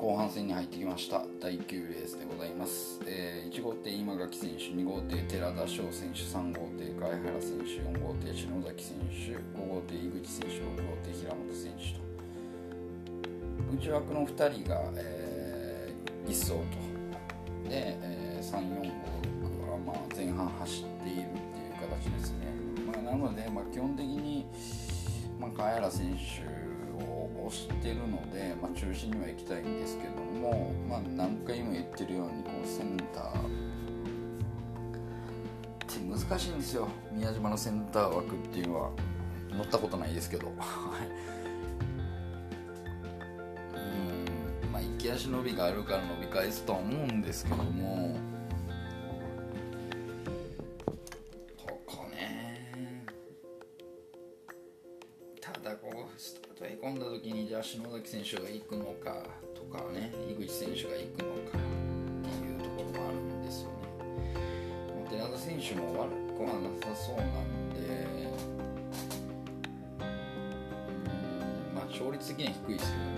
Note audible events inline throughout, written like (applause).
後半戦に入ってきました。第9レースでございます、えー、1号艇今垣選手2号艇寺田翔選手3号艇貝原選手4号艇篠崎選手5号艇井口選手6号艇平本選手と。内枠の2人が、えー、1走と。で、えー、345は、まあ、前半走っているっていう形ですね、まあ、なので、まあ、基本的に、まあ、貝原選手をしてるので、まあ、中心には行きたいんですけども、まあ、何回も言ってるようにこうセンター。って難しいんですよ。宮島のセンター枠っていうのは。乗ったことないですけど。(laughs) うん。まあ行き足伸びがあるから伸び返すとは思うんですけども。木選手が行くのかとかね井口選手が行くのかっていうところもあるんですよね。寺田選手も悪くはなさそうなんで、うんまあ、勝率的には低いですけどね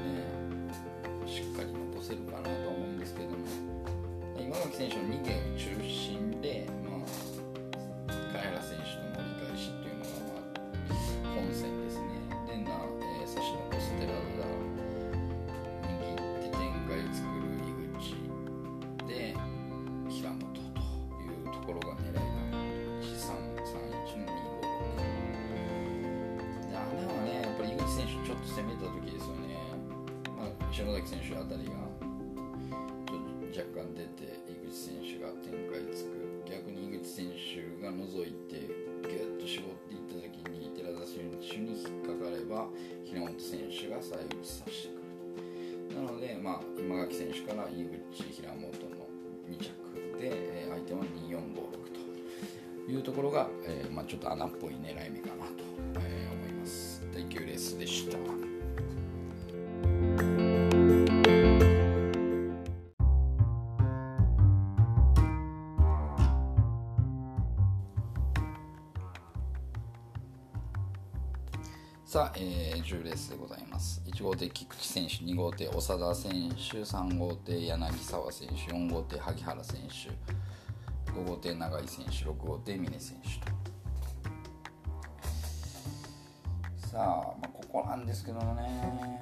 しっかり残せるかなと思うんですけども、ね、今垣選手の篠崎選手あたりが若干出て井口選手が展開つく逆に井口選手が覗いてギュッと絞っていった時に寺田選手に引っかかれば平本選手が再打ちさせてくるなので、まあ、今垣選手から井口平本の2着で相手は2456というところが、えーまあ、ちょっと穴っぽい狙い目かなと、えー、思います第9レースでした。さあ、えー、10レースでございます。1号艇菊池選手、2号艇長田選手、3号艇柳沢選手、4号艇萩原選手、5号艇永井選手、6号艇峰選手と。さあ、まあ、ここなんですけどもね、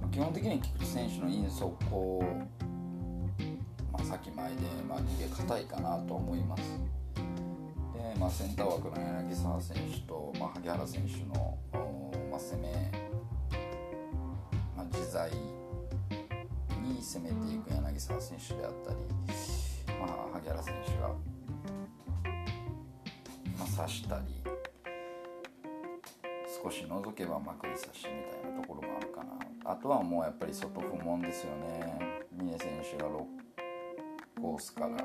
まあ、基本的に菊池選手のイン速攻、まあ、先前で、まあ、逃げ硬いかなと思います。で、まあ、センター枠の柳沢選手と、まあ、萩原選手のまあ、攻め、まあ、自在に攻めていく柳沢選手であったり、まあ、萩原選手が、まあ、刺したり少し覗けばまくり刺しみたいなところもあるかな。あとはもうやっぱり外不問ですよね。峰選手が6コースから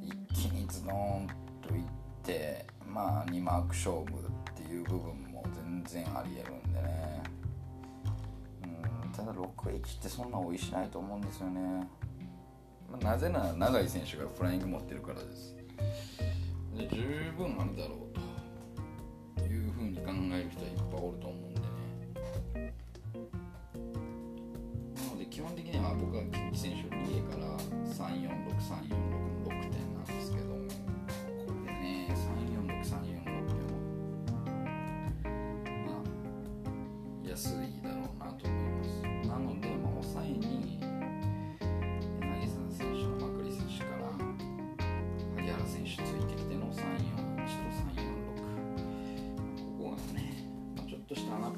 一気にズドンといってまあ2マーク勝負然ありえるんでね。うんただ6 1ってそんな多いしないと思うんですよね。なぜなら永井選手がフライング持ってるからです。で十分あるだろうというふうに考える人はいっぱいおると思うんでね。なので基本的には僕は菊池選手の家から34634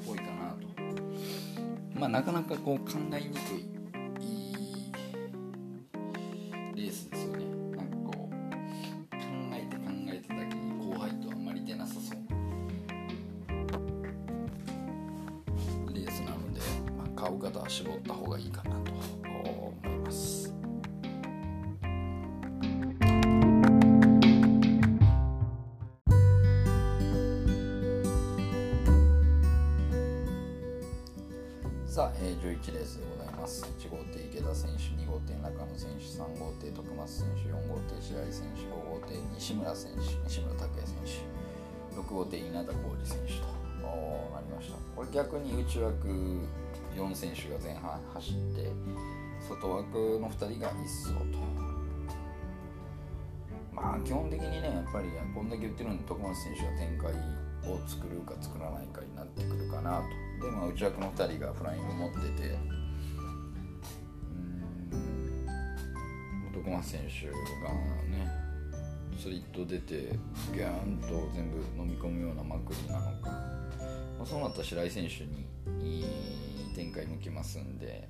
多いかなと。まあ、なかなかこう考えにくい。えー、11レースでございます。1号艇池田選手、2号艇中野選手、3号艇徳松選手、4号艇白井選手、5号艇西村選手、西村拓也選手、6号艇稲田浩二選手となりました。これ逆に内枠、4選手が前半走って外枠の2人が1走とまあ基本的にねやっぱりこんだけ言ってるんで徳松選手は展開を作るか作らないかになってくるかなとでまあ内枠の2人がフライング持ってて。うん。徳松選手がねスリット出てギャーンと全部飲み込むようなまくりなのか、まあ、そうなったら白井選手にいい展開向きますんで、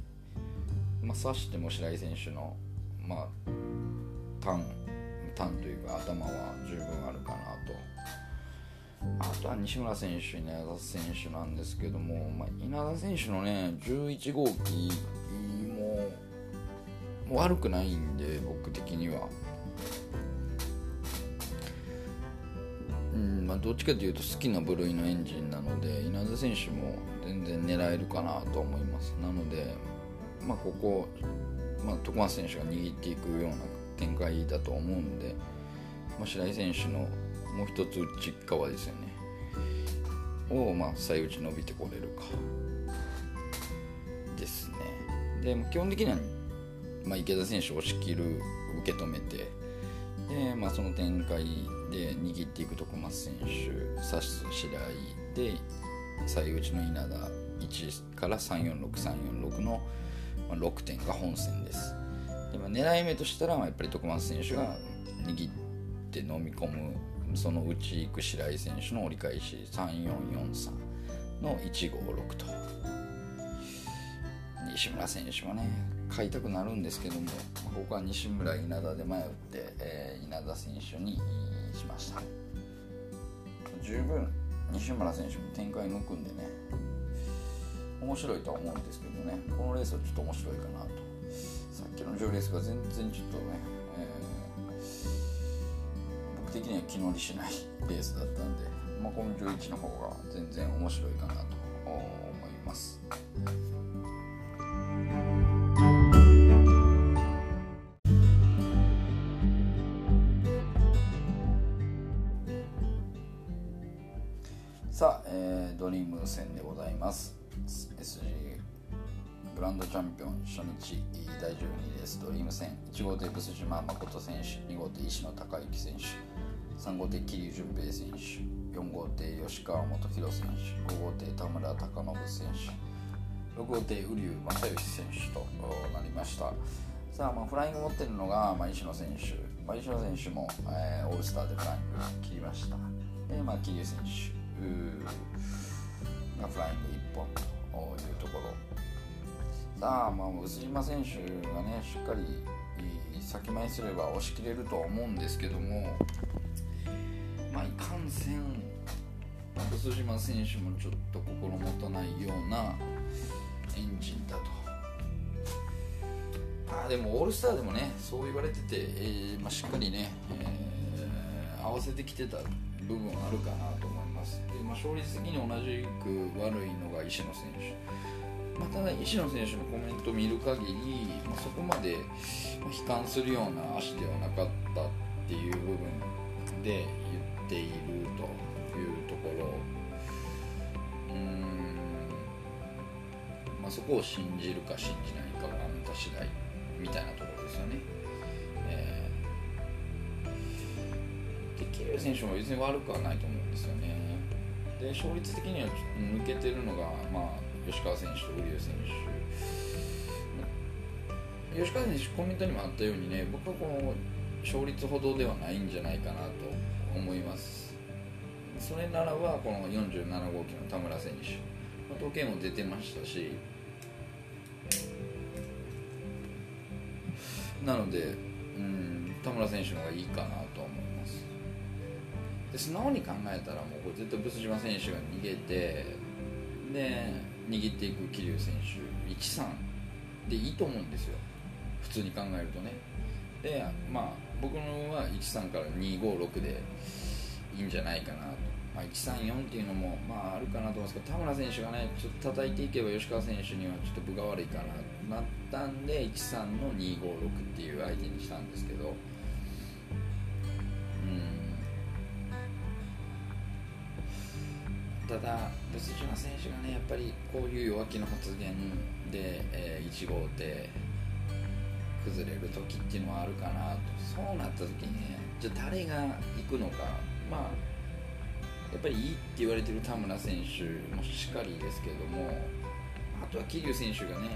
まあ、刺しても白井選手のまあターンターンというか頭は十分あるかなと。あとは西村選手稲田選手なんですけども、まあ、稲田選手のね11号機も悪くないんで僕的には。うんまあ、どっちかというと好きな部類のエンジンなので稲田選手も全然狙えるかなと思いますなので、まあ、ここ、まあ、徳松選手が握っていくような展開だと思うんで、まあ、白井選手のもう一つ内側ですよね。を、まあ、最内伸びてこれるか。ですね。で基本的には、まあ、池田選手を押し切る受け止めてで、まあ、その展開で握っていく徳松選手指す白井で最内の稲田1から346346の6点が本戦です。で、まあ、狙い目としたらやっぱり徳松選手が握って飲み込むその内行く白井選手の折り返し3443の156と西村選手はね買いたくなるんですけどもここは西村稲田で迷って、えー、稲田選手にしました。十分西村選手も展開抜くんでね面白いとは思うんですけどねこのレースはちょっと面白いかなとさっきの10レースが全然ちょっとね、的には気乗りしない (laughs) レースだったんで、まあ、この11の方が全然面白いかなと思います。さあ、えー、ドリーム戦でございます。SG グランドチャンピオン初日第12レースドリーム戦1号艇ブス島誠選手2号艇石野孝之選手。3号艇桐生純平選手4号艇吉川元弘選手5号艇田村貴信選手6号艇瓜生正義選手となりました。さあ、まあ、フライング持ってるのが、まあ、石野選手、まあ、石野選手も、えー、オールスターでフライング切りました。で、まあ、桐生選手。がフライング1本というところ。さあ、まあ、薄島選手がねしっかり先前すれば押し切れるとは思うんですけどもまあいかんせん薄島選手もちょっと心もたないようなエンジンだと。あでもオールスターでもねそう言われてて、えーまあ、しっかりね、えー、合わせてきてた部分あるかなと思います。で、まあ、勝率的に同じく悪いのが石野選手、まあ、ただ石野選手のコメントを見る限り、まあ、そこまで悲観するような足ではなかったっていう部分でているというところ。うん、まあ、そこを信じるか信じないかはあんた次第みたいなところですよね。で桐生選手も別に悪くはないと思うんですよね。で勝率的には抜けてるのが、まあ、吉川選手と瓜生選手。吉川選手コメントにもあったようにね僕はこの勝率ほどではないんじゃないかなと思います。それならばこの47号機の田村選手。時計も出てましたし。なので、うん、田村選手の方がいいかなと思います。で素直に考えたらもうこれ絶対ブス島選手が逃げてで握っていく桐生選手13でいいと思うんですよ。普通に考えるとね。でまあ僕のは13から256でいいんじゃないかなと、まあ、134っていうのもまああるかなと思うんですけど田村選手がねちょっと叩いていけば吉川選手にはちょっと分が悪いかなとなったんで13の256っていう相手にしたんですけど。ただ、ブス島選手がね、やっぱりこういう弱気の発言で、えー、1号艇崩れる時っていうのはあるかなと、そうなった時にね、じゃあ誰が行くのか、まあ、やっぱりいいって言われてる田村選手もしっかりですけども、あとは桐生選手がね、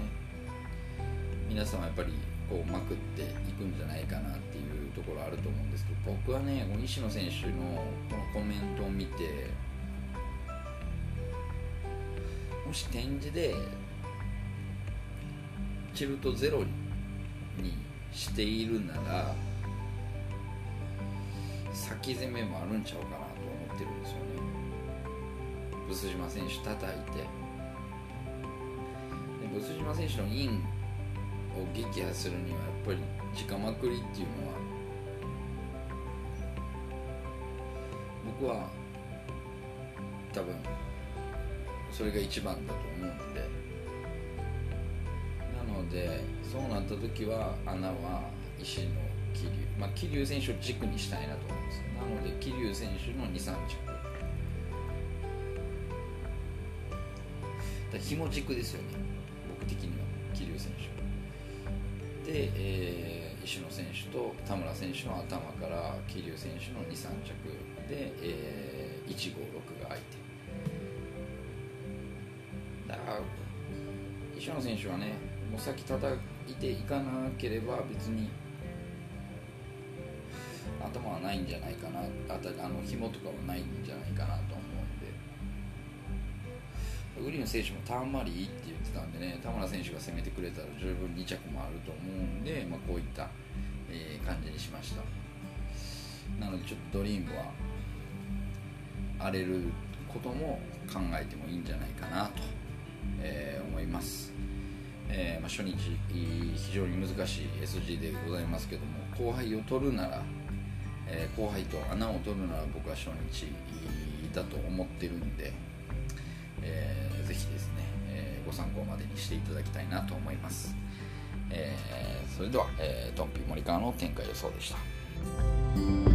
皆さんはやっぱりこうまくっていくんじゃないかなっていうところあると思うんですけど僕はね西野選手のこのコメントを見てもし展示でチルトゼロににしているなら先攻めもあるんちゃうかなと思ってるんですよね。ブス島選手叩いて。でブス島選手のインを撃破するにはやっぱり直まくりっていうのは僕は多分それが一番だと思うんで。でそうなった時は穴は石の桐生。まあ桐生選手を軸にしたいなと思うんですよなので桐生選手の23着だ紐軸ですよね。僕的には桐生選手で、えー、石野選手と田村選手の頭から桐生選手の23着で、えー、156が空いてだから石野選手はねもう先叩いていかなければ別に頭はないんじゃないかなあたあの紐とかはないんじゃないかなと思うんで。グリーン選手もターンマリーっていうたんでね田村選手が攻めてくれたら十分2着もあると思うんで、まあ、こういった、えー、感じにしました。なのでちょっとドリームは荒れることも考えてもいいんじゃないかなと、えー、思います、えー、まあ、初日非常に難しい SG でございますけども後輩を取るなら、え後輩と穴を取るなら僕は初日だと思ってるんで、えー、ぜひですねえご参考までにしていただきたいなと思います、え、それでは、えー、トンピー森川の展開予想でした。